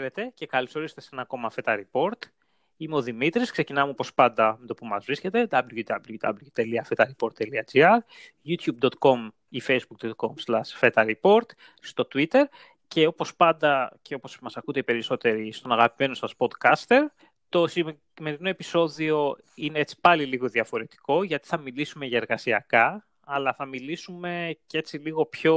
Χαίρετε και καλώς ορίσατε σε ένα ακόμα Feta Report. Είμαι ο Δημήτρης, ξεκινάμε όπως πάντα με το που μας βρίσκεται, www.fetareport.gr, youtube.com ή facebook.com slash fetareport, στο Twitter και όπως πάντα και όπως μας ακούτε οι περισσότεροι στον αγαπημένο σας podcaster. Το σημερινό επεισόδιο είναι έτσι πάλι λίγο διαφορετικό γιατί θα μιλήσουμε για εργασιακά, αλλά θα μιλήσουμε και έτσι λίγο πιο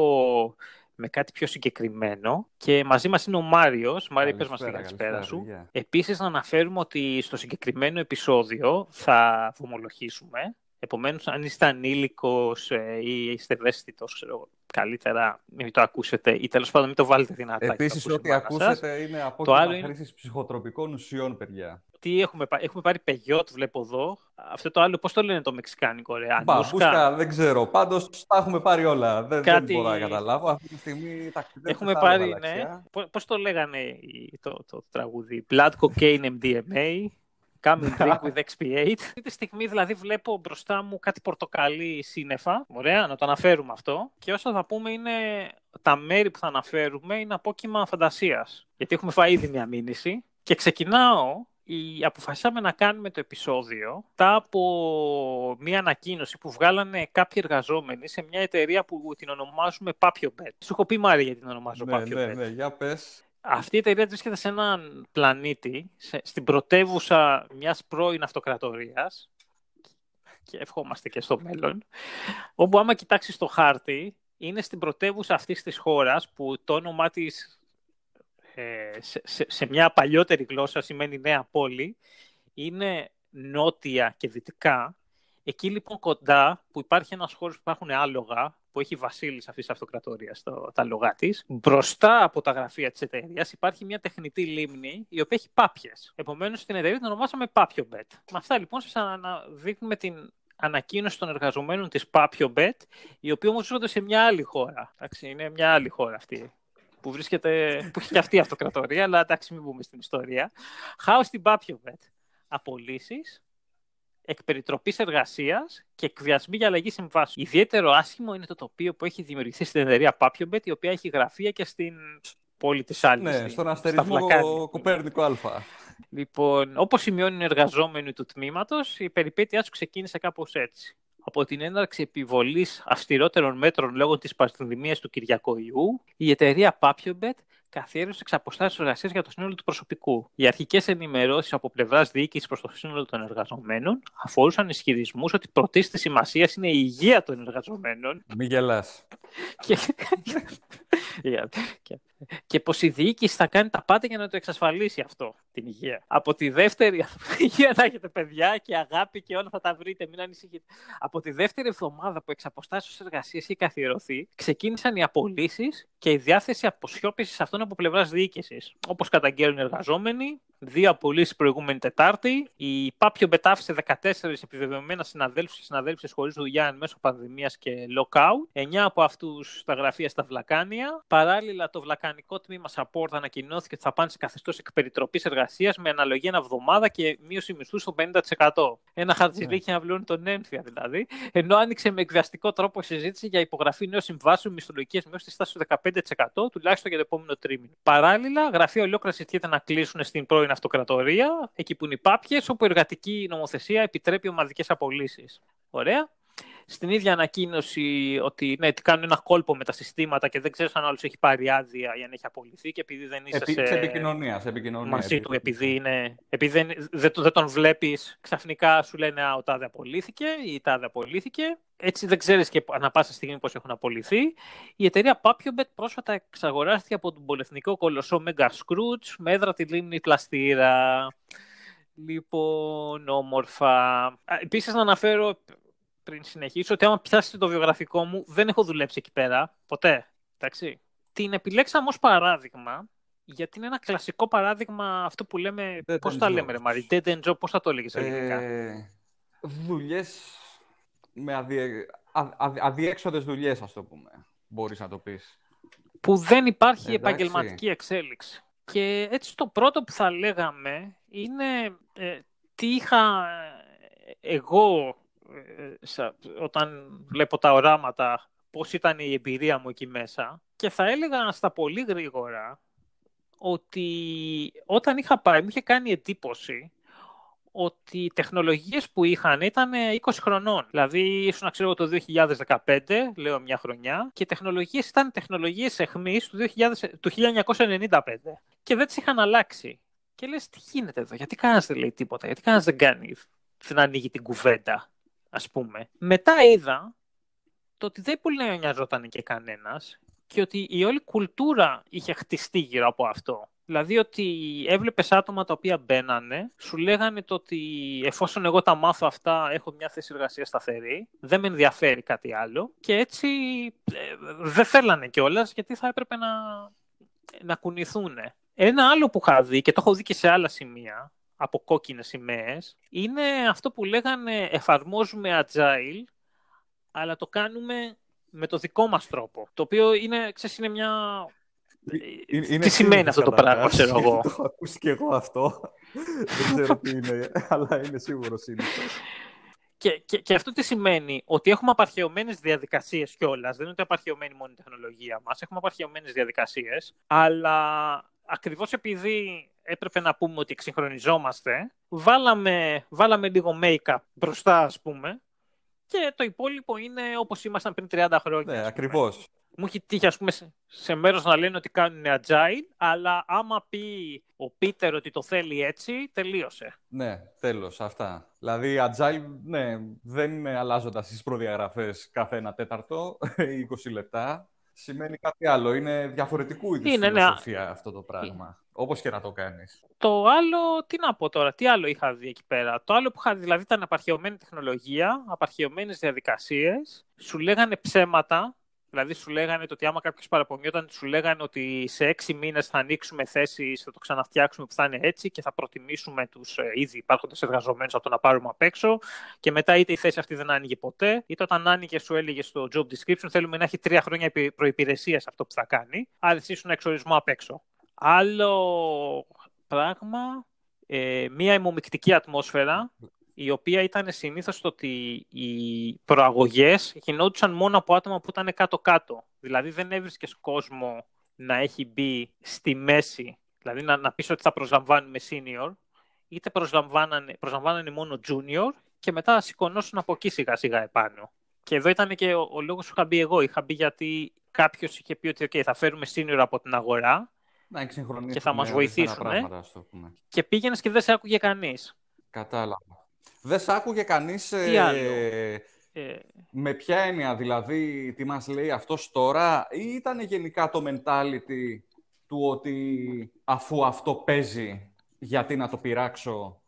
με κάτι πιο συγκεκριμένο. Και μαζί μας είναι ο Μάριος. Μάριο, πες μας την καλησπέρα σου. Yeah. Επίσης, να αναφέρουμε ότι στο συγκεκριμένο επεισόδιο θα βομολογήσουμε. Επομένως, αν είστε ανήλικος ε, ή είστε ευαίσθητος, ξέρω, καλύτερα μην το ακούσετε ή τέλος πάντων μην το βάλετε δυνατά. Επίσης, ό,τι ακούσετε είναι από το άλλο είναι... ψυχοτροπικών ουσιών, παιδιά τι έχουμε, έχουμε πάρει πεγιότ, βλέπω εδώ. Αυτό το άλλο, πώς το λένε το μεξικάνικο, ρε, Μπα, δεν ξέρω. Πάντως τα έχουμε πάρει όλα. Δεν, Κάτι... δεν μπορώ να καταλάβω. Αυτή τη στιγμή Έχουμε πάρει, ναι. Πώς το λέγανε το, το, το τραγούδι; Blood Cocaine MDMA. Come and drink with XP8. Αυτή τη στιγμή δηλαδή βλέπω μπροστά μου κάτι πορτοκαλί σύννεφα. Ωραία, να το αναφέρουμε αυτό. Και όσα θα πούμε είναι τα μέρη που θα αναφέρουμε είναι απόκυμα φαντασίας. Γιατί έχουμε φάει ήδη μια μήνυση. Και ξεκινάω η, αποφασίσαμε να κάνουμε το επεισόδιο τα από μια ανακοίνωση που βγάλανε κάποιοι εργαζόμενοι σε μια εταιρεία που την ονομάζουμε PapioBet. Σου έχω πει Μάρια γιατί την ονομάζω ναι, PapioBet. Ναι, ναι, για πες. Αυτή η εταιρεία βρίσκεται σε έναν πλανήτη, σε, στην πρωτεύουσα μιας πρώην αυτοκρατορίας. Και ευχόμαστε και στο μέλλον, όπου άμα κοιτάξεις το χάρτη, είναι στην πρωτεύουσα αυτής της χώρας που το όνομά της ε, σε, μια παλιότερη γλώσσα σημαίνει νέα πόλη, είναι νότια και δυτικά. Εκεί λοιπόν κοντά που υπάρχει ένας χώρος που υπάρχουν άλογα, που έχει βασίλης αυτής της αυτοκρατορίας τα λογά της, μπροστά από τα γραφεία της εταιρείας υπάρχει μια τεχνητή λίμνη η οποία έχει πάπιες. Επομένως στην εταιρεία την ονομάσαμε Papio Bet. Με αυτά λοιπόν σας αναδείχνουμε την ανακοίνωση των εργαζομένων της Papio Bet, οι οποίοι όμως βρίσκονται σε μια άλλη χώρα. Εντάξει, είναι μια άλλη χώρα αυτή που βρίσκεται, που έχει και αυτή η αυτοκρατορία, αλλά εντάξει μην μπούμε στην ιστορία. Χάος στην Πάπιοβετ. Απολύσεις, εκπεριτροπής εργασίας και εκβιασμοί για αλλαγή συμβάσεων. Ιδιαίτερο άσχημο είναι το τοπίο που έχει δημιουργηθεί στην εταιρεία Πάπιομπετ, η οποία έχει γραφεία και στην πόλη της άλλη. Ναι, στον αστερισμό Κοπέρνικο Α. Λοιπόν, όπως σημειώνουν οι εργαζόμενοι του τμήματος, η περιπέτειά του ξεκίνησε κάπως έτσι από την έναρξη επιβολής αυστηρότερων μέτρων λόγω της πανδημίας του Κυριακοϊού, η εταιρεία Papiobet καθιέρωσε εξ αποστάσεως εργασίας για το σύνολο του προσωπικού. Οι αρχικές ενημερώσεις από πλευράς διοίκησης προς το σύνολο των εργαζομένων αφορούσαν ισχυρισμούς ότι πρωτίστης σημασίας είναι η υγεία των εργαζομένων. Μην γελάς. και... και πως η διοίκηση θα κάνει τα πάντα για να το εξασφαλίσει αυτό, την υγεία. Από τη δεύτερη, υγεία να έχετε παιδιά και αγάπη και όλα θα τα βρείτε, μην ανησυχείτε. Από τη δεύτερη εβδομάδα που εξ αποστάσεως εργασίας έχει καθιερωθεί, ξεκίνησαν οι απολύσεις και η διάθεση αποσιώπησης αυτών από πλευράς διοίκησης. Όπως καταγγέλνουν οι εργαζόμενοι, δύο απολύσεις προηγούμενη Τετάρτη. Η Πάπιο μπετάφησε 14 επιβεβαιωμένα συναδέλφους και συναδέλφου χωρίς δουλειά εν μέσω πανδημίας και lockout. 9 από αυτούς στα γραφεία στα Βλακάνια. Παράλληλα, το Βλακανικό τμήμα Support ανακοινώθηκε ότι θα πάνε σε καθεστώς εκπεριτροπής εργασίας με αναλογία ένα εβδομάδα και μείωση μισθού στο 50%. Ένα χαρτζηλίκι να βλώνει τον ένφια δηλαδή. Ενώ άνοιξε με εκβιαστικό τρόπο η συζήτηση για υπογραφή νέων συμβάσεων μισθολογικέ μείωσης της τάσης του 15% τουλάχιστον για το επόμενο τρίμηνο. Παράλληλα, γραφεία ολόκληρας συζητιέται να κλείσουν στην πρώην αυτοκρατορία, εκεί που είναι οι πάπιες, όπου η εργατική νομοθεσία επιτρέπει ομαδικές απολύσεις. Ωραία. Στην ίδια ανακοίνωση ότι ναι, κάνουν ένα κόλπο με τα συστήματα και δεν ξέρεις αν άλλος έχει πάρει άδεια ή αν έχει απολυθεί και επειδή δεν είσαι Επί, σε... σε επικοινωνία, σε επικοινωνία. Μαζί του, επειδή, είναι, επειδή δεν, δεν, δεν τον βλέπεις, ξαφνικά σου λένε Α, ο τάδε απολύθηκε ή η τάδε απολύθηκε. Έτσι δεν ξέρεις και ανα πάσα στιγμή πώς έχουν απολυθεί. Η εταιρεία Papiobet πρόσφατα εξαγοράστηκε από τον πολυεθνικό κολοσσό Mega Scrooge με έδρα τη λίμνη Πλαστήρα. Λοιπόν, όμορφα. Επίσης, να αναφέρω πριν συνεχίσω ότι άμα πιάσετε το βιογραφικό μου, δεν έχω δουλέψει εκεί πέρα. Ποτέ. Εντάξει. Την επιλέξαμε ως παράδειγμα, γιατί είναι ένα κλασικό παράδειγμα αυτό που λέμε. Πώς πώς τα λέμε, ρε Μαρή, dead end job, πώς θα το έλεγες ελληνικά. Ε, δουλειές με αδie... αδιέξοδες δουλειές, ας το πούμε. Μπορείς να το πεις. Που δεν υπάρχει επαγγελματική εξέλιξη. Και έτσι το πρώτο που θα λέγαμε είναι ε, τι είχα ε, εγώ ε, όταν βλέπω τα οράματα πώς ήταν η εμπειρία μου εκεί μέσα και θα έλεγα στα πολύ γρήγορα ότι όταν είχα πάει μου είχε κάνει εντύπωση ότι οι τεχνολογίες που είχαν ήταν 20 χρονών. Δηλαδή, ήσουν, ξέρω, το 2015, λέω μια χρονιά, και οι τεχνολογίες ήταν τεχνολογίες εχμής του, 2000, του 1995. Και δεν τις είχαν αλλάξει. Και λες, τι γίνεται εδώ, γιατί κανένας δεν λέει τίποτα, γιατί κανένας δεν κάνει, δεν ανοίγει την κουβέντα, ας πούμε. Μετά είδα το ότι δεν πολύ νοιαζόταν και κανένας και ότι η όλη κουλτούρα είχε χτιστεί γύρω από αυτό. Δηλαδή ότι έβλεπες άτομα τα οποία μπαίνανε, σου λέγανε το ότι εφόσον εγώ τα μάθω αυτά έχω μια θέση εργασίας σταθερή, δεν με ενδιαφέρει κάτι άλλο και έτσι ε, δεν θέλανε κιόλας γιατί θα έπρεπε να, να κουνηθούν. Ένα άλλο που είχα δει και το έχω δει και σε άλλα σημεία από κόκκινες σημαίες είναι αυτό που λέγανε εφαρμόζουμε agile αλλά το κάνουμε με το δικό μας τρόπο. Το οποίο είναι, ξέρεις, είναι μια είναι, τι σημαίνει αυτό το πράγμα, ξέρω εγώ. Το ακούστηκε εγώ αυτό. Δεν ξέρω τι είναι, αλλά είναι σίγουρο είναι. Και, και, και, αυτό τι σημαίνει, ότι έχουμε απαρχαιωμένες διαδικασίες κιόλας. Δεν είναι ότι απαρχαιωμένη μόνο η τεχνολογία μας, έχουμε απαρχαιωμένες διαδικασίες, αλλά ακριβώς επειδή έπρεπε να πούμε ότι εξυγχρονιζόμαστε, βάλαμε, βάλαμε λίγο make-up μπροστά, ας πούμε, και το υπόλοιπο είναι όπως ήμασταν πριν 30 χρόνια. Ναι, ακριβώς μου έχει τύχει ας πούμε, σε μέρος να λένε ότι κάνουν agile, αλλά άμα πει ο Πίτερ ότι το θέλει έτσι, τελείωσε. Ναι, τέλος. Αυτά. Δηλαδή, agile, ναι, δεν είναι αλλάζοντας τις προδιαγραφές κάθε ένα τέταρτο ή 20 λεπτά. Σημαίνει κάτι άλλο. Είναι διαφορετικού είδους ναι. φιλοσοφία αυτό το πράγμα. Όπως και να το κάνεις. Το άλλο, τι να πω τώρα, τι άλλο είχα δει εκεί πέρα. Το άλλο που είχα δει, δηλαδή, ήταν απαρχαιωμένη τεχνολογία, απαρχαιωμένες διαδικασίες. Σου λέγανε ψέματα Δηλαδή, σου λέγανε ότι άμα κάποιος παραπονιόταν, σου λέγανε ότι σε έξι μήνες θα ανοίξουμε θέσεις, θα το ξαναφτιάξουμε που θα είναι έτσι και θα προτιμήσουμε τους ε, ήδη υπάρχοντες εργαζομένους από το να πάρουμε απ' έξω. Και μετά είτε η θέση αυτή δεν άνοιγε ποτέ, είτε όταν άνοιγε, σου έλεγε στο job description θέλουμε να έχει τρία χρόνια προπηρεσία αυτό που θα κάνει. Άρα, εσύ ήσουν εξορισμό απ' έξω. Άλλο πράγμα, ε, μία αιμομικτική ατμόσφαιρα η οποία ήταν συνήθως το ότι οι προαγωγές γινόντουσαν μόνο από άτομα που ήταν κάτω-κάτω. Δηλαδή δεν έβρισκες κόσμο να έχει μπει στη μέση, δηλαδή να, να πεις ότι θα προσλαμβάνουμε senior, είτε προσλαμβάνανε, προσλαμβάνανε μόνο junior και μετά σηκωνώσουν από εκεί σιγά σιγά επάνω. Και εδώ ήταν και ο, ο λόγος που είχα μπει εγώ. Είχα μπει γιατί κάποιος είχε πει ότι okay, θα φέρουμε senior από την αγορά να και θα μας βοηθήσουν. Και πήγαινες και δεν σε άκουγε κανείς. Κατάλαβα. Δεν σ' άκουγε κανείς ε, ε, με ποια έννοια, δηλαδή, τι μας λέει αυτός τώρα ή ήταν γενικά το mentality του ότι αφού αυτό παίζει, γιατί να το πειράξω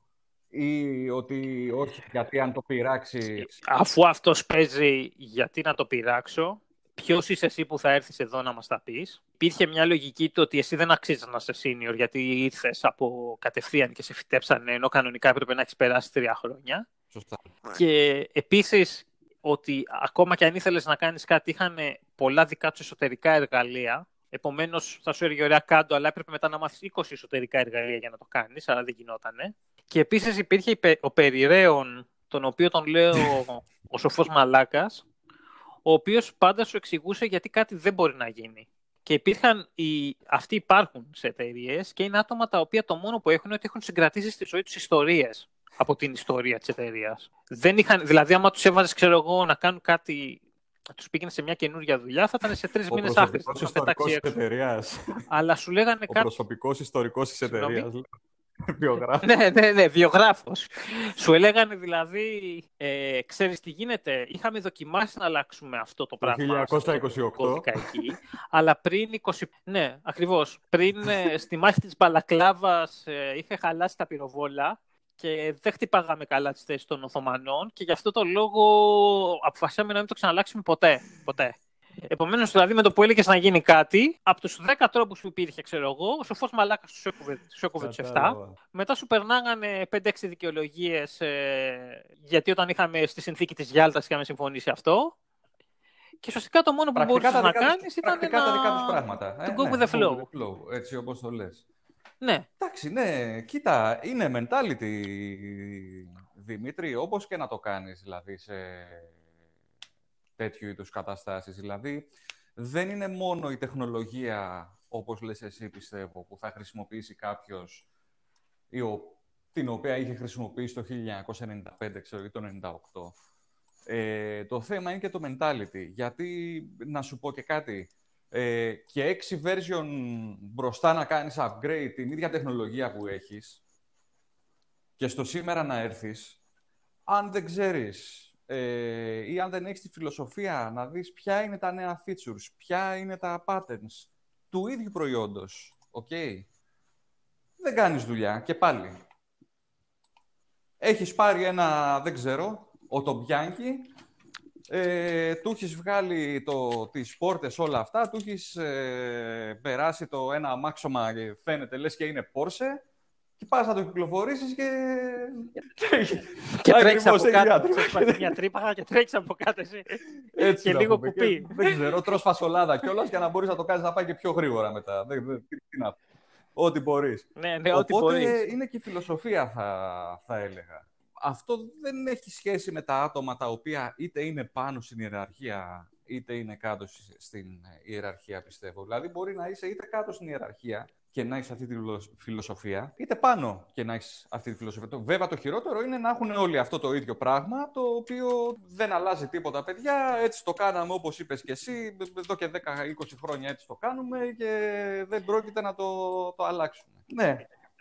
ή ότι όχι, γιατί αν το πειράξεις... Αφού αυτός παίζει, γιατί να το πειράξω, ποιος είσαι εσύ που θα έρθεις εδώ να μας τα πεις; Υπήρχε μια λογική του ότι εσύ δεν αξίζεις να είσαι senior, γιατί ήρθες από κατευθείαν και σε φυτέψανε, ενώ κανονικά έπρεπε να έχεις περάσει τρία χρόνια. Σωστά. Και επίσης ότι ακόμα και αν ήθελες να κάνεις κάτι, είχαν πολλά δικά τους εσωτερικά εργαλεία. Επομένως, θα σου έλεγε ωραία κάτω, αλλά έπρεπε μετά να μάθεις 20 εσωτερικά εργαλεία για να το κάνεις, αλλά δεν γινότανε. Και επίσης υπήρχε ο περιραίων, τον οποίο τον λέω ο σοφός μαλάκας, ο οποίος πάντα σου εξηγούσε γιατί κάτι δεν μπορεί να γίνει. Και υπήρχαν, οι, αυτοί υπάρχουν σε εταιρείες και είναι άτομα τα οποία το μόνο που έχουν είναι ότι έχουν συγκρατήσει στη ζωή τους ιστορίες από την ιστορία της εταιρείας. Δηλαδή, άμα τους έβαζες, ξέρω εγώ, να κάνουν κάτι τους πήγαινε σε μια καινούργια δουλειά, θα ήταν σε τρεις μήνες άχρηστος. Ο προσωπικό εταιρείας. Αλλά σου λέγανε κάτι. Ο προσωπικός ιστορικός της εταιρείας. Βιογράφος. ναι, ναι, ναι, βιογράφος. Σου έλεγανε δηλαδή, ε, ξέρεις τι γίνεται, είχαμε δοκιμάσει να αλλάξουμε αυτό το πράγμα. Το 1928. Εκεί, αλλά πριν 20... Ναι, ακριβώς. Πριν ε, στη μάχη της Μπαλακλάβας ε, είχε χαλάσει τα πυροβόλα και δεν χτυπάγαμε καλά τις θέσεις των Οθωμανών και γι' αυτό το λόγο αποφασίσαμε να μην το ξαναλλάξουμε ποτέ. ποτέ. Επομένως, δηλαδή, με το που έλεγες να γίνει κάτι, από τους 10 τρόπους που υπήρχε, ξέρω εγώ, ο σοφός μαλάκας σου έκοβε του 7. Μετά σου περνάγανε 5-6 δικαιολογίες, ε, γιατί όταν είχαμε στη συνθήκη της Γιάλτας είχαμε συμφωνήσει αυτό. Και ουσιαστικά το μόνο που μπορούσες να κάνεις ήταν. να... τα δικά τους πράγματα. To go ναι, with the flow. flow έτσι όπως το λες. Ναι. Εντάξει, ναι, κοίτα, είναι mentality, Δημήτρη, όπως και να το κάνεις, δηλαδή, σε τέτοιου είδους καταστάσεις. Δηλαδή, δεν είναι μόνο η τεχνολογία όπως λες εσύ πιστεύω, που θα χρησιμοποιήσει κάποιος ή ο, την οποία είχε χρησιμοποιήσει το 1995 ξέρω, ή το 1998. Ε, το θέμα είναι και το mentality. Γιατί, να σου πω και κάτι, ε, και έξι version μπροστά να κάνεις upgrade την ίδια τεχνολογία που έχεις και στο σήμερα να έρθεις, αν δεν ξέρεις ε, ή αν δεν έχεις τη φιλοσοφία να δεις ποια είναι τα νέα features, ποια είναι τα patterns του ίδιου προϊόντος, okay, δεν κάνεις δουλειά και πάλι. Έχεις πάρει ένα, δεν ξέρω, ο Τομπιάνκι, ε, του έχεις βγάλει το, τις πόρτες όλα αυτά, του έχεις ε, περάσει το ένα αμάξωμα και φαίνεται λες και είναι Porsche και πας να το κυκλοφορήσεις και... και τρέξεις από κάτω, μια τρύπα και τρέξεις από κάτω εσύ Έτσι και λίγο κουπί. δεν ξέρω, τρως φασολάδα κιόλας για να μπορείς να το κάνεις να πάει και πιο γρήγορα μετά. τι, να Ό,τι μπορείς. Ναι, ναι, ό,τι μπορείς. είναι και η φιλοσοφία θα, θα έλεγα αυτό δεν έχει σχέση με τα άτομα τα οποία είτε είναι πάνω στην ιεραρχία, είτε είναι κάτω στην ιεραρχία, πιστεύω. Δηλαδή, μπορεί να είσαι είτε κάτω στην ιεραρχία και να έχεις αυτή τη φιλοσοφία, είτε πάνω και να έχεις αυτή τη φιλοσοφία. Βέβαια, το χειρότερο είναι να έχουν όλοι αυτό το ίδιο πράγμα, το οποίο δεν αλλάζει τίποτα, παιδιά. Έτσι το κάναμε όπως είπες και εσύ. Εδώ και 10-20 χρόνια έτσι το κάνουμε και δεν πρόκειται να το, το αλλάξουμε. Ναι,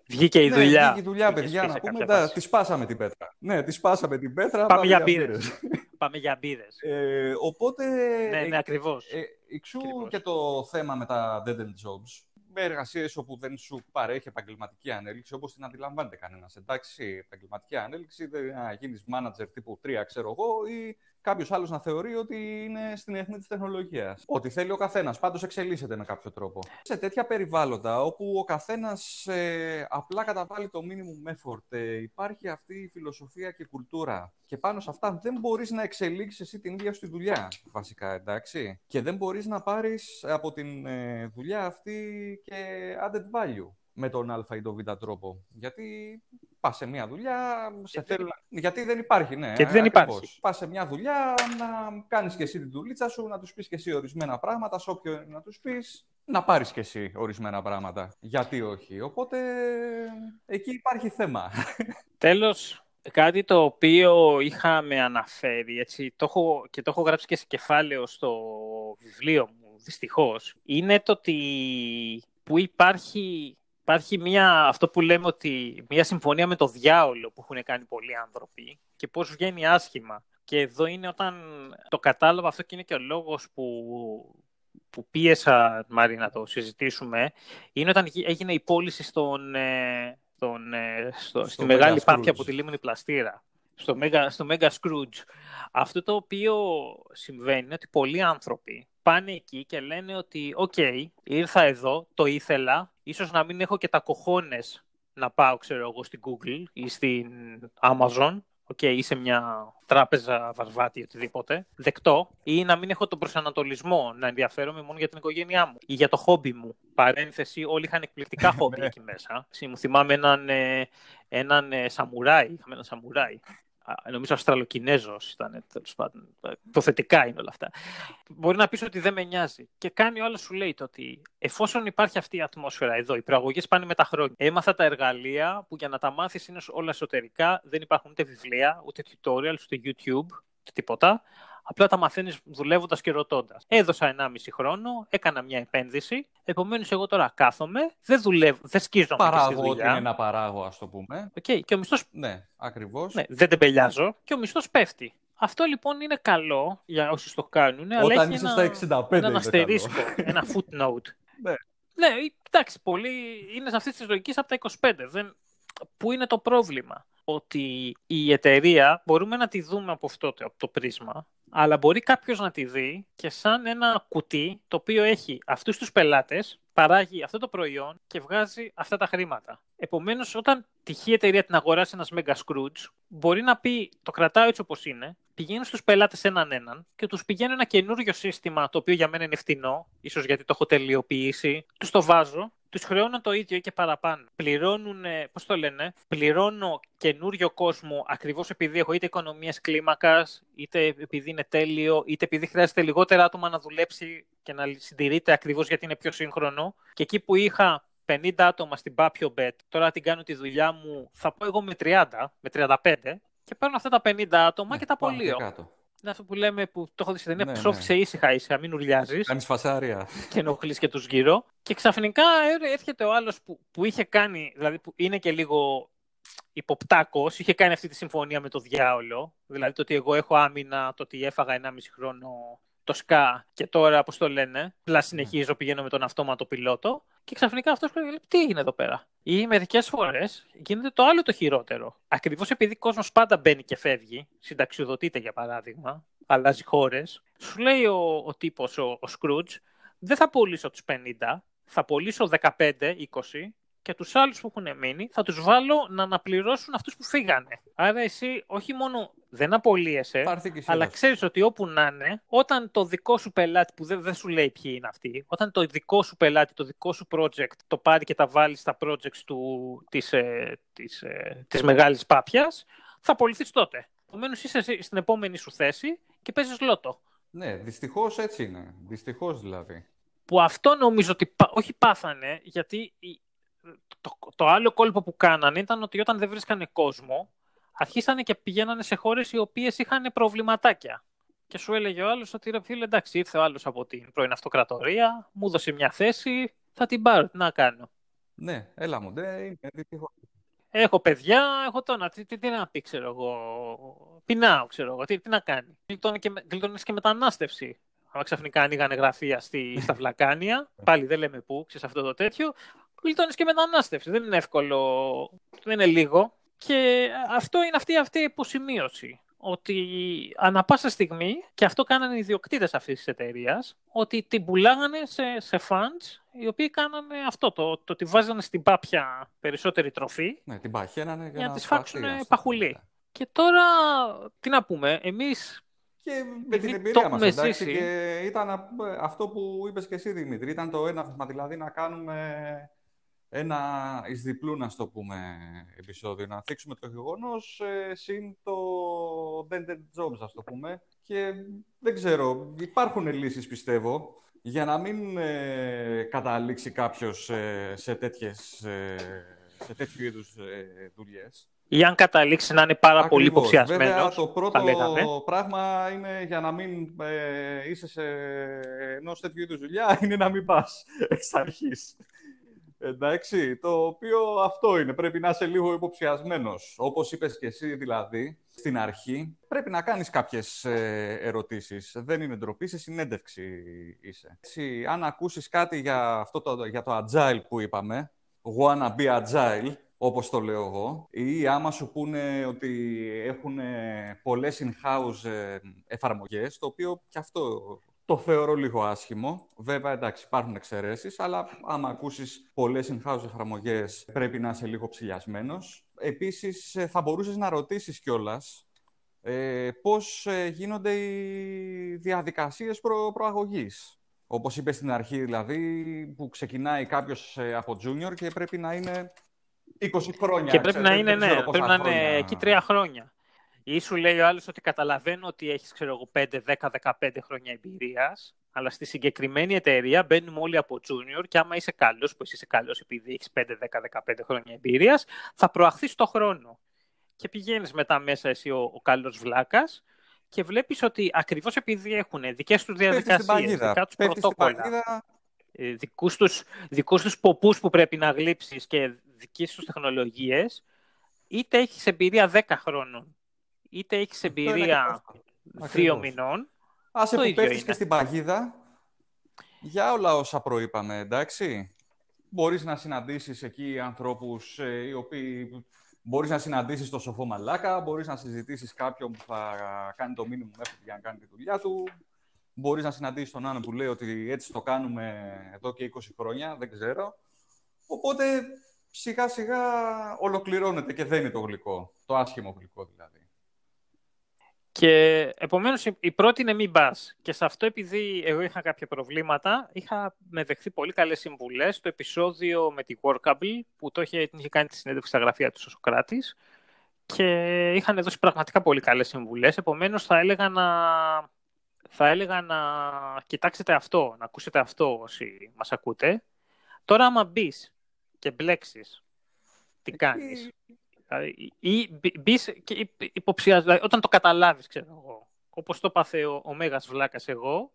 Βγήκε η ναι, δουλειά. Βγήκε η δουλειά, παιδιά, να πούμε. Да, τη σπάσαμε την πέτρα. Ναι, τη σπάσαμε την πέτρα. Πάμε, για μπύρες. πάμε για μπύρες. Ε, οπότε. Ναι, ναι, ακριβώς. Ε, εξού και το θέμα με τα dead end jobs. Με εργασίες όπου δεν σου παρέχει επαγγελματική ανέλυξη, όπως την αντιλαμβάνεται κανένας. Εντάξει, επαγγελματική ανέλυξη, δεν γίνεις manager τύπου 3, ξέρω εγώ, ή κάποιος άλλος να θεωρεί ότι είναι στην αιχμή της τεχνολογίας. Ό,τι θέλει ο καθένας. Πάντως εξελίσσεται με κάποιο τρόπο. Σε τέτοια περιβάλλοντα όπου ο καθένας ε, απλά καταβάλει το minimum effort, ε, υπάρχει αυτή η φιλοσοφία και η κουλτούρα. Και πάνω σε αυτά δεν μπορείς να εξελίξεις εσύ την ίδια σου τη δουλειά, βασικά, εντάξει. Και δεν μπορείς να πάρεις από την ε, δουλειά αυτή και added value με τον Α ή τον Β τρόπο. Γιατί πας σε μια δουλειά. Σε θέλει... Γιατί δεν υπάρχει, ναι. Γιατί δεν υπάρχει. Πας σε μια δουλειά να κάνεις και εσύ την δουλίτσα σου, να τους πεις και εσύ ορισμένα πράγματα, σε όποιο να τους πεις, να πάρεις και εσύ ορισμένα πράγματα. Γιατί όχι. Οπότε εκεί υπάρχει θέμα. Τέλος, κάτι το οποίο είχαμε αναφέρει, έτσι, το έχω, και το έχω γράψει και σε κεφάλαιο στο βιβλίο μου, δυστυχώς, είναι το ότι που υπάρχει υπάρχει μια, αυτό που λέμε ότι μια συμφωνία με το διάολο που έχουν κάνει πολλοί άνθρωποι και πώς βγαίνει άσχημα. Και εδώ είναι όταν το κατάλαβα αυτό και είναι και ο λόγος που, που πίεσα, Μάρη, να το συζητήσουμε, είναι όταν έγινε η πώληση στον, ε, στον, ε, στο, στη μεγάλη πάθια από τη λίμνη Πλαστήρα. Στο Mega, στο Mega Scrooge. Αυτό το οποίο συμβαίνει είναι ότι πολλοί άνθρωποι πάνε εκεί και λένε ότι «OK, okay, ήρθα εδώ, το ήθελα, ίσως να μην έχω και τα cojones να πάω, ξέρω εγώ, στην Google ή στην Amazon, OK, okay, είσαι μια τράπεζα βαρβάτη, οτιδήποτε, δεκτό, ή να μην έχω τον προσανατολισμό να ενδιαφέρομαι μόνο για την οικογένειά μου ή για το χόμπι μου. Παρένθεση, όλοι είχαν εκπληκτικά χόμπι εκεί μέσα. Μου θυμάμαι έναν, ε, έναν ε, σαμουράι, είχαμε έναν σαμουράι, νομίζω Αυστραλοκινέζος ήταν, τέλος πάντων. Υποθετικά είναι όλα αυτά. Μπορεί να πεις ότι δεν με νοιάζει. Και κάνει ο άλλος σου λέει το ότι εφόσον υπάρχει αυτή η ατμόσφαιρα εδώ, οι προαγωγές πάνε με τα χρόνια. Έμαθα τα εργαλεία που για να τα μάθεις είναι όλα εσωτερικά, δεν υπάρχουν ούτε βιβλία, ούτε tutorials, ούτε YouTube, ούτε τίποτα. Απλά τα μαθαίνεις δουλεύοντας και ρωτώντας. Έδωσα 1,5 χρόνο, έκανα μια επένδυση. Επομένως, εγώ τώρα κάθομαι, δεν δουλεύω, δεν σκίζω Παράγω ότι είναι ένα παράγω, ας το πούμε. Okay. Και ο μισθό. Ναι, ακριβώς. Ναι, δεν τεμπελιάζω και ο μισθός πέφτει. Αυτό λοιπόν είναι καλό για όσου το κάνουν. Όταν αλλά έχει είσαι στα 65. Ένα αστερίσκο, ένα footnote. ναι. ναι, εντάξει, πολλοί είναι σε αυτής της λογικής από τα 25. Δεν... Πού είναι το πρόβλημα; Ότι η εταιρεία μπορούμε να τη δούμε από αυτό το, από το πρίσμα, αλλά μπορεί κάποιος να τη δει και σαν ένα κουτί το οποίο έχει αυτούς τους πελάτες, παράγει αυτό το προϊόν και βγάζει αυτά τα χρήματα. Επομένως, όταν τυχεί η εταιρεία την αγοράσει ένας Mega Scrooge, μπορεί να πει το κρατάω έτσι όπως είναι, πηγαίνω στους πελάτες έναν έναν και τους πηγαίνω ένα καινούριο σύστημα, το οποίο για μένα είναι φτηνό, ίσως γιατί το έχω τελειοποιήσει, τους το βάζω, τους χρεώνω το ίδιο και παραπάνω. Πληρώνουν, πώς το λένε, πληρώνω καινούριο κόσμο ακριβώς επειδή έχω είτε οικονομίε κλίμακας, είτε επειδή είναι τέλειο, είτε επειδή χρειάζεται λιγότερα άτομα να δουλέψει και να συντηρείται ακριβώς γιατί είναι πιο σύγχρονο. Και εκεί που είχα 50 άτομα στην Papio Bet, τώρα την κάνω τη δουλειά μου, θα πω εγώ με 30, με 35, και παίρνω αυτά τα 50 άτομα ναι, και τα απολύω. Είναι αυτό που λέμε που το έχω δει στην ταινία. Ναι, ναι. ήσυχα ήσυχα, μην ουρλιάζεις. Κάνεις φασάρια. Και ενοχλείς και τους γύρω. Και ξαφνικά έρχεται ο άλλος που, που είχε κάνει, δηλαδή που είναι και λίγο υποπτάκος, είχε κάνει αυτή τη συμφωνία με το διάολο. Δηλαδή το ότι εγώ έχω άμυνα, το ότι έφαγα 1,5 χρόνο το ΣΚΑ και τώρα, πώς το λένε, απλά συνεχίζω, πηγαίνω με τον αυτόματο πιλότο. Και ξαφνικά αυτός λέει: Τι έγινε εδώ πέρα. Ή μερικές φορές γίνεται το άλλο το χειρότερο. Ακριβώς επειδή ο κόσμος πάντα μπαίνει και φεύγει, συνταξιοδοτείται για παράδειγμα, αλλάζει χώρες, σου λέει ο, ο τύπος, ο, ο Scrooge, δεν θα πουλήσω τους 50, θα πουλήσω 15, 20 και τους άλλους που έχουν μείνει θα τους βάλω να αναπληρώσουν αυτούς που φύγανε. Άρα εσύ όχι μόνο δεν απολύεσαι, αλλά ξέρεις ότι όπου να είναι, όταν το δικό σου πελάτη, που δεν, δεν σου λέει ποιοι είναι αυτοί, όταν το δικό σου πελάτη, το δικό σου project το πάρει και τα βάλει στα projects του, της, ε, της, ε, της μεγάλης πάπιας, θα απολυθείς τότε. Επομένως είσαι στην επόμενη σου θέση και παίζεις λότο. Ναι, δυστυχώς έτσι είναι. Δυστυχώς δηλαδή. Που αυτό νομίζω ότι όχι πάθανε, γιατί το, το άλλο κόλπο που κάνανε ήταν ότι όταν δεν βρίσκανε κόσμο, αρχίσανε και πηγαίνανε σε χώρες οι οποίες είχαν προβληματάκια. Και σου έλεγε ο άλλος ότι ρε φίλε, εντάξει, ήρθε ο άλλος από την πρώην αυτοκρατορία, μου έδωσε μια θέση, θα την πάρω, τι να κάνω. Ναι, έλα μου, ναι, είναι Έχω παιδιά, έχω τώρα, τι, τι, τι, να πει, ξέρω εγώ, πεινάω, ξέρω εγώ, τι, τι να κάνει. Γλιτώνεις και, και μετανάστευση. Αν ξαφνικά ανοίγανε γραφεία στη, στα Βλακάνια, πάλι δεν λέμε πού, ξέρεις αυτό το τέτοιο, γλιτώνεις και μετανάστευση. Δεν είναι εύκολο, δεν είναι λίγο. Και αυτό είναι αυτή, αυτή η υποσημείωση. Ότι ανα πάσα στιγμή, και αυτό κάνανε οι ιδιοκτήτες αυτής της εταιρείας, ότι την πουλάγανε σε, σε funds οι οποίοι κάνανε αυτό, το, το ότι βάζανε στην πάπια περισσότερη τροφή. Ναι, την παχαίνανε για, για να, να τη φάξουν παχουλή. Και τώρα, τι να πούμε, εμείς και με την εμπειρία μας, εντάξει, και ήταν αυτό που είπες και εσύ, Δημήτρη, ήταν το έναυσμα, δηλαδή να κάνουμε ένα εις διπλού, να το πούμε, επεισόδιο. Να θίξουμε το γεγονός ε, συν το Dented Jobs, ας το πούμε. Και δεν ξέρω, υπάρχουν λύσεις, πιστεύω, για να μην ε, καταλήξει κάποιος ε, σε, τέτοιες, ε, σε τέτοιου είδους ε, δουλειές. Ή αν καταλήξει να είναι πάρα Ακριβώς. πολύ υποψιασμένος. Βέβαια, το πρώτο πράγμα είναι για να μην είσαι σε ενός τέτοιου είδους δουλειά, είναι να μην πας εξ αρχής. Εντάξει, το οποίο αυτό είναι. Πρέπει να είσαι λίγο υποψιασμένος. Όπως είπες και εσύ, δηλαδή, στην αρχή, πρέπει να κάνεις κάποιες ερωτήσεις. Δεν είναι ντροπή, σε συνέντευξη είσαι. Έτσι, αν ακούσεις κάτι για, αυτό το, για το agile που είπαμε, wanna be agile, όπως το λέω εγώ, ή άμα σου πούνε ότι έχουν πολλές in-house ε, εφαρμογές, το οποίο και αυτό το θεωρώ λίγο άσχημο. Βέβαια, εντάξει, υπάρχουν εξαιρέσεις, αλλά άμα ακούσεις πολλές in-house εφαρμογές, πρέπει να είσαι λίγο ψηλιασμένος. Επίσης, ε, θα μπορούσες να ρωτήσεις κιόλας ε, πώς ε, γίνονται οι διαδικασίες προ, προαγωγής. Όπως είπες στην αρχή, δηλαδή, που ξεκινάει κάποιος ε, από junior και πρέπει να είναι 20 χρόνια. Και πρέπει να είναι, ναι, πρέπει να είναι εκεί τρία χρόνια. Ή σου λέει ο άλλος ότι καταλαβαίνω ότι έχεις 5, 10, 15 χρόνια εμπειρίας, αλλά στη συγκεκριμένη εταιρεία μπαίνουμε όλοι από junior και άμα είσαι καλός, που εσύ είσαι καλός επειδή έχεις 5, 10, 15 χρόνια εμπειρίας, θα προαχθείς το χρόνο. Και πηγαίνεις μετά μέσα εσύ ο, ο καλός βλάκας και βλέπεις ότι ακριβώς επειδή έχουν δικές τους διαδικασίες, δικά τους πρωτόκολλα, ε, δικούς τους δικούς τους ποπούς που πρέπει να γλύψεις και δικές τους τεχνολογίες, είτε έχεις εμπειρία 10 χρόνων είτε έχεις εμπειρία δύο μηνών. Άσε που πέφτεις και στην παγίδα για όλα όσα προείπαμε, εντάξει. Μπορείς να συναντήσεις εκεί ανθρώπους ε, οι οποίοι... Μπορείς να συναντήσεις το σοφό μαλάκα, μπορείς να συζητήσεις κάποιον που θα κάνει το μήνυμο μέχρι για να κάνει τη δουλειά του. Μπορείς να συναντήσεις τον άλλο που λέει ότι έτσι το κάνουμε εδώ και 20 χρόνια, δεν ξέρω. Οπότε σιγά σιγά ολοκληρώνεται και δεν είναι το γλυκό, το άσχημο γλυκό δηλαδή. Και επομένως η πρώτη είναι μην πας. Και σε αυτό, επειδή εγώ είχα κάποια προβλήματα, είχα με δεχθεί πολύ καλές συμβουλές. Το επεισόδιο με τη Workable, που το είχε, είχε κάνει τη συνέντευξη στα γραφεία του ο Σοκράτης. Και είχαν δώσει πραγματικά πολύ καλές συμβουλές. Επομένως, θα έλεγα να. Θα έλεγα να κοιτάξετε αυτό, να ακούσετε αυτό όσοι μας ακούτε. Τώρα, άμα μπεις και μπλέξεις, τι κάνεις; Δηλαδή, ή μπεις και υποψιάζει, δηλαδή, όταν το καταλάβεις, ξέρω εγώ, όπως το πάθε ο, ο Μέγας Βλάκας εγώ,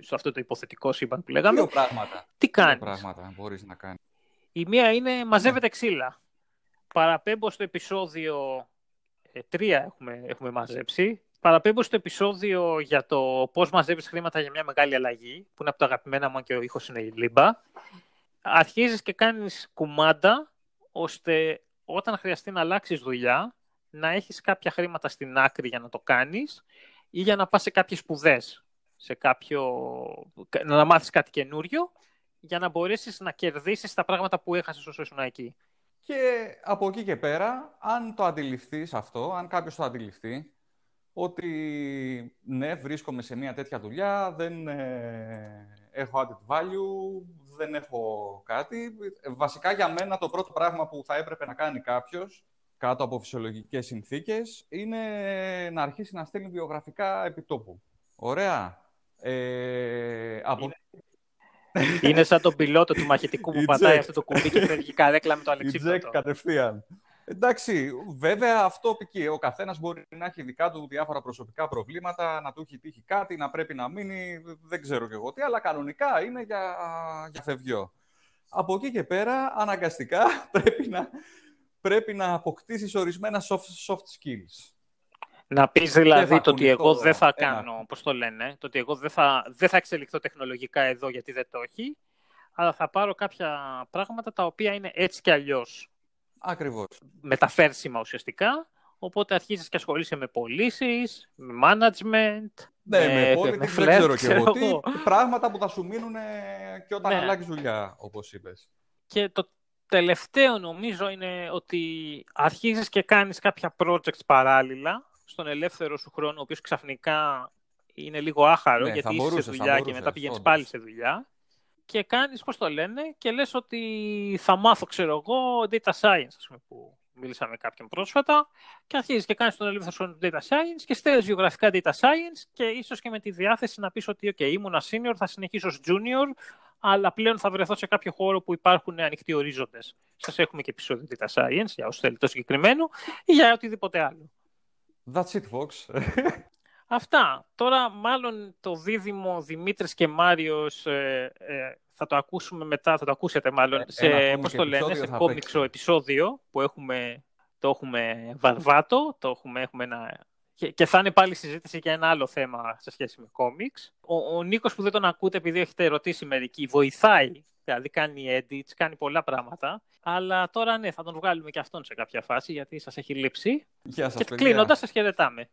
σε αυτό το υποθετικό σύμπαν που λέγαμε. Δύο πράγματα. Τι κάνεις; Δύο πράγματα μπορείς να κάνεις. Η μία είναι μαζεύεται ξύλα. Παραπέμπω στο επεισόδιο ε, τρία έχουμε, έχουμε μαζέψει. Παραπέμπω στο επεισόδιο για το πώς μαζεύεις χρήματα για μια μεγάλη αλλαγή, που είναι από τα αγαπημένα μου και ο ήχος είναι η Λίμπα. Αρχίζεις και κάνεις κουμάντα ώστε όταν χρειαστεί να αλλάξεις δουλειά, να έχεις κάποια χρήματα στην άκρη για να το κάνεις ή για να πας σε κάποιες σπουδές, σε κάποιο... να μάθεις κάτι καινούριο για να μπορέσεις να κερδίσεις τα πράγματα που έχασες όσο ήσουν εκεί. Και από εκεί και πέρα, αν το αντιληφθείς αυτό, αν κάποιος το αντιληφθεί, ότι ναι, βρίσκομαι σε μια τέτοια δουλειά, δεν ε, έχω added value, δεν έχω κάτι. Βασικά για μένα το πρώτο πράγμα που θα έπρεπε να κάνει κάποιος κάτω από φυσιολογικές συνθήκες είναι να αρχίσει να στέλνει βιογραφικά επιτόπου. Ωραία. Ε, από... Είναι σαν τον πιλότο του μαχητικού που πατάει αυτό το κουμπί και φεύγει καρέκλα με το αλεξίπτωτο. κατευθείαν. Εντάξει, βέβαια αυτό πει Ο καθένας μπορεί να έχει δικά του διάφορα προσωπικά προβλήματα, να του έχει τύχει κάτι, να πρέπει να μείνει, δεν ξέρω και εγώ τι, αλλά κανονικά είναι για, για φευγιό. Από εκεί και πέρα, αναγκαστικά πρέπει να, πρέπει να αποκτήσεις ορισμένα soft, soft skills. Να πεις δηλαδή το ότι εγώ δεν θα κάνω, πώς το λένε, το ότι εγώ δεν θα, δεν θα εξελιχθώ τεχνολογικά εδώ γιατί δεν το έχει, αλλά θα πάρω κάποια πράγματα τα οποία είναι έτσι κι αλλιώς Ακριβώς. μεταφέρσιμα ουσιαστικά. Οπότε αρχίζεις και ασχολείσαι με πωλήσεις, με management, ναι, με, με δεν ξέρω και εγώ τι. Πράγματα που θα σου μείνουν και όταν ναι. αλλάξεις δουλειά, όπως είπες. Και το τελευταίο νομίζω είναι ότι αρχίζεις και κάνεις κάποια projects παράλληλα στον ελεύθερο σου χρόνο, ο οποίος ξαφνικά είναι λίγο άχαρο, ναι, γιατί είσαι σε δουλειά και μετά πηγαίνεις πάλι σε δουλειά και κάνεις, πώς το λένε, και λες ότι θα μάθω, ξέρω εγώ, data science, ας πούμε, που μίλησα με κάποιον πρόσφατα, και αρχίζεις και κάνεις τον ελεύθερο data science και στέλνεις βιογραφικά data science και ίσως και με τη διάθεση να πεις ότι, ok, ήμουν senior, θα συνεχίσω ως junior, αλλά πλέον θα βρεθώ σε κάποιο χώρο που υπάρχουν ανοιχτοί ορίζοντες. Σας έχουμε και επεισόδιο data science, για όσους θέλετε το συγκεκριμένο, ή για οτιδήποτε άλλο. That's it, Fox. Αυτά. Τώρα μάλλον το δίδυμο Δημήτρης και Μάριος ε, ε, θα το ακούσουμε μετά, θα το ακούσετε μάλλον, ε, σε, πώς το λένε, σε κόμιξο επεισόδιο που έχουμε, το έχουμε βαρβάτο, το έχουμε, έχουμε ένα... Και, και, θα είναι πάλι συζήτηση για ένα άλλο θέμα σε σχέση με κόμιξ. Ο, ο Νίκος που δεν τον ακούτε επειδή έχετε ερωτήσει μερικοί, βοηθάει, δηλαδή κάνει edits, κάνει πολλά πράγματα. Αλλά τώρα ναι, θα τον βγάλουμε και αυτόν σε κάποια φάση γιατί σας έχει λείψει. Γεια σας, και κλείνοντας σας χαιρετάμε.